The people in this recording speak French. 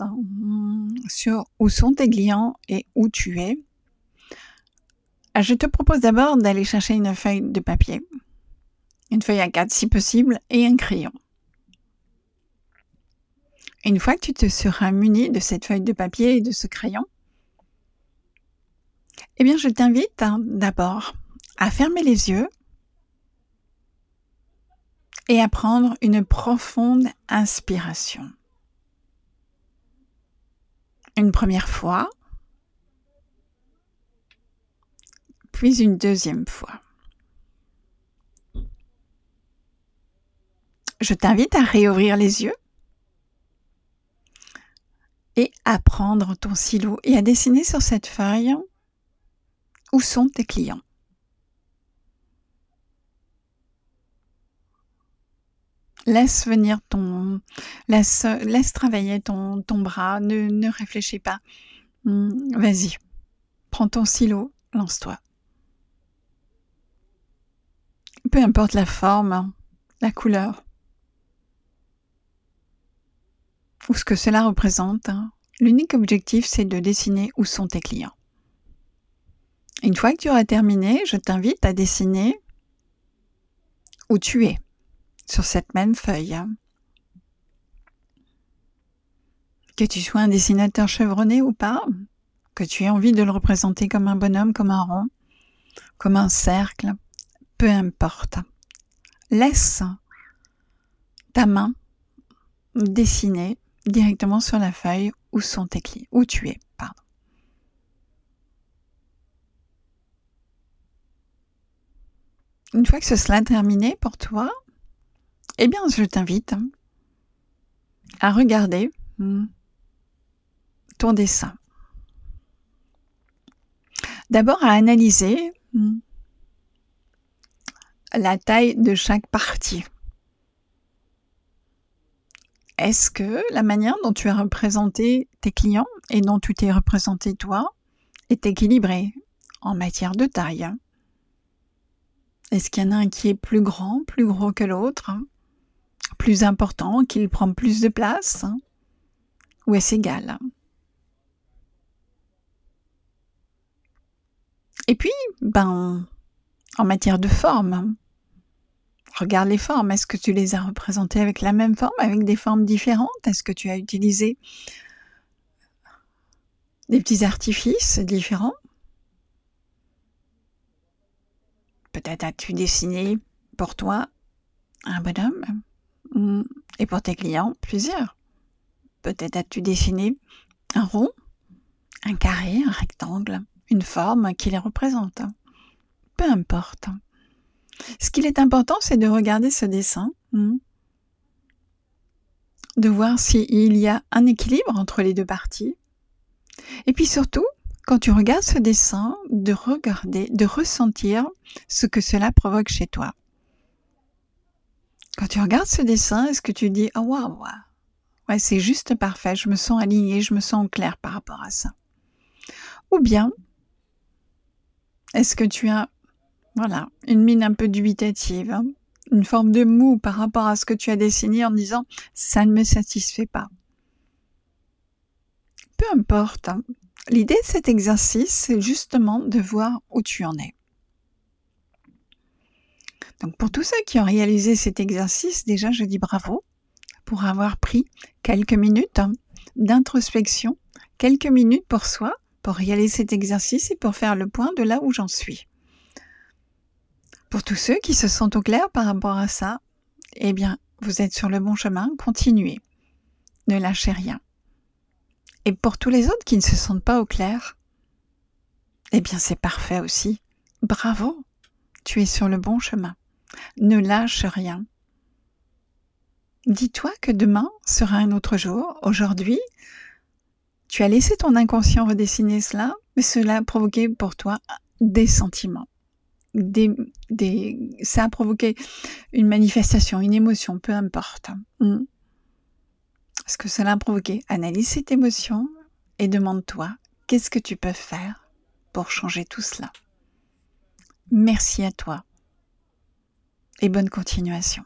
hum, sur où sont tes clients et où tu es, je te propose d'abord d'aller chercher une feuille de papier, une feuille à 4 si possible, et un crayon. Une fois que tu te seras muni de cette feuille de papier et de ce crayon, eh bien, je t'invite hein, d'abord à fermer les yeux et à prendre une profonde inspiration. Une première fois, puis une deuxième fois. Je t'invite à réouvrir les yeux et à prendre ton silo et à dessiner sur cette feuille où sont tes clients. Laisse venir ton, laisse, laisse travailler ton, bras, ne, réfléchis pas. Hmm, vas-y, prends ton silo, lance-toi. Peu importe la forme, la couleur, ou ce que cela représente, hein, l'unique objectif c'est de dessiner où sont tes clients. Une fois que tu auras terminé, je t'invite à dessiner où tu es sur cette même feuille. Que tu sois un dessinateur chevronné ou pas, que tu aies envie de le représenter comme un bonhomme, comme un rond, comme un cercle, peu importe. Laisse ta main dessiner directement sur la feuille où sont tes clés, où tu es, pardon. Une fois que ce sera terminé pour toi, eh bien, je t'invite à regarder ton dessin. D'abord à analyser la taille de chaque partie. Est-ce que la manière dont tu as représenté tes clients et dont tu t'es représenté toi est équilibrée en matière de taille? Est-ce qu'il y en a un qui est plus grand, plus gros que l'autre? Plus important, qu'il prend plus de place hein, Ou est-ce égal? Et puis, ben, en matière de forme, regarde les formes. Est-ce que tu les as représentées avec la même forme, avec des formes différentes? Est-ce que tu as utilisé des petits artifices différents? Peut-être as-tu dessiné pour toi un bonhomme? Mm. Et pour tes clients, plusieurs. Peut-être as-tu dessiné un rond, un carré, un rectangle, une forme qui les représente. Peu importe. Ce qu'il est important, c'est de regarder ce dessin, mm. de voir s'il y a un équilibre entre les deux parties. Et puis surtout, quand tu regardes ce dessin, de regarder, de ressentir ce que cela provoque chez toi. Quand tu regardes ce dessin, est-ce que tu dis oh waouh, ouais, c'est juste parfait, je me sens alignée, je me sens en clair par rapport à ça. Ou bien, est-ce que tu as voilà, une mine un peu dubitative, hein, une forme de mou par rapport à ce que tu as dessiné en disant ça ne me satisfait pas. Peu importe. Hein. L'idée de cet exercice, c'est justement de voir où tu en es. Donc pour tous ceux qui ont réalisé cet exercice, déjà je dis bravo pour avoir pris quelques minutes d'introspection, quelques minutes pour soi, pour réaliser cet exercice et pour faire le point de là où j'en suis. Pour tous ceux qui se sentent au clair par rapport à ça, eh bien, vous êtes sur le bon chemin, continuez. Ne lâchez rien. Et pour tous les autres qui ne se sentent pas au clair, eh bien, c'est parfait aussi. Bravo, tu es sur le bon chemin. Ne lâche rien. Dis-toi que demain sera un autre jour. Aujourd'hui, tu as laissé ton inconscient redessiner cela, mais cela a provoqué pour toi des sentiments. Des, ça a provoqué une manifestation, une émotion, peu importe. Hmm. Ce que cela a provoqué, analyse cette émotion et demande-toi qu'est-ce que tu peux faire pour changer tout cela? Merci à toi et bonne continuation.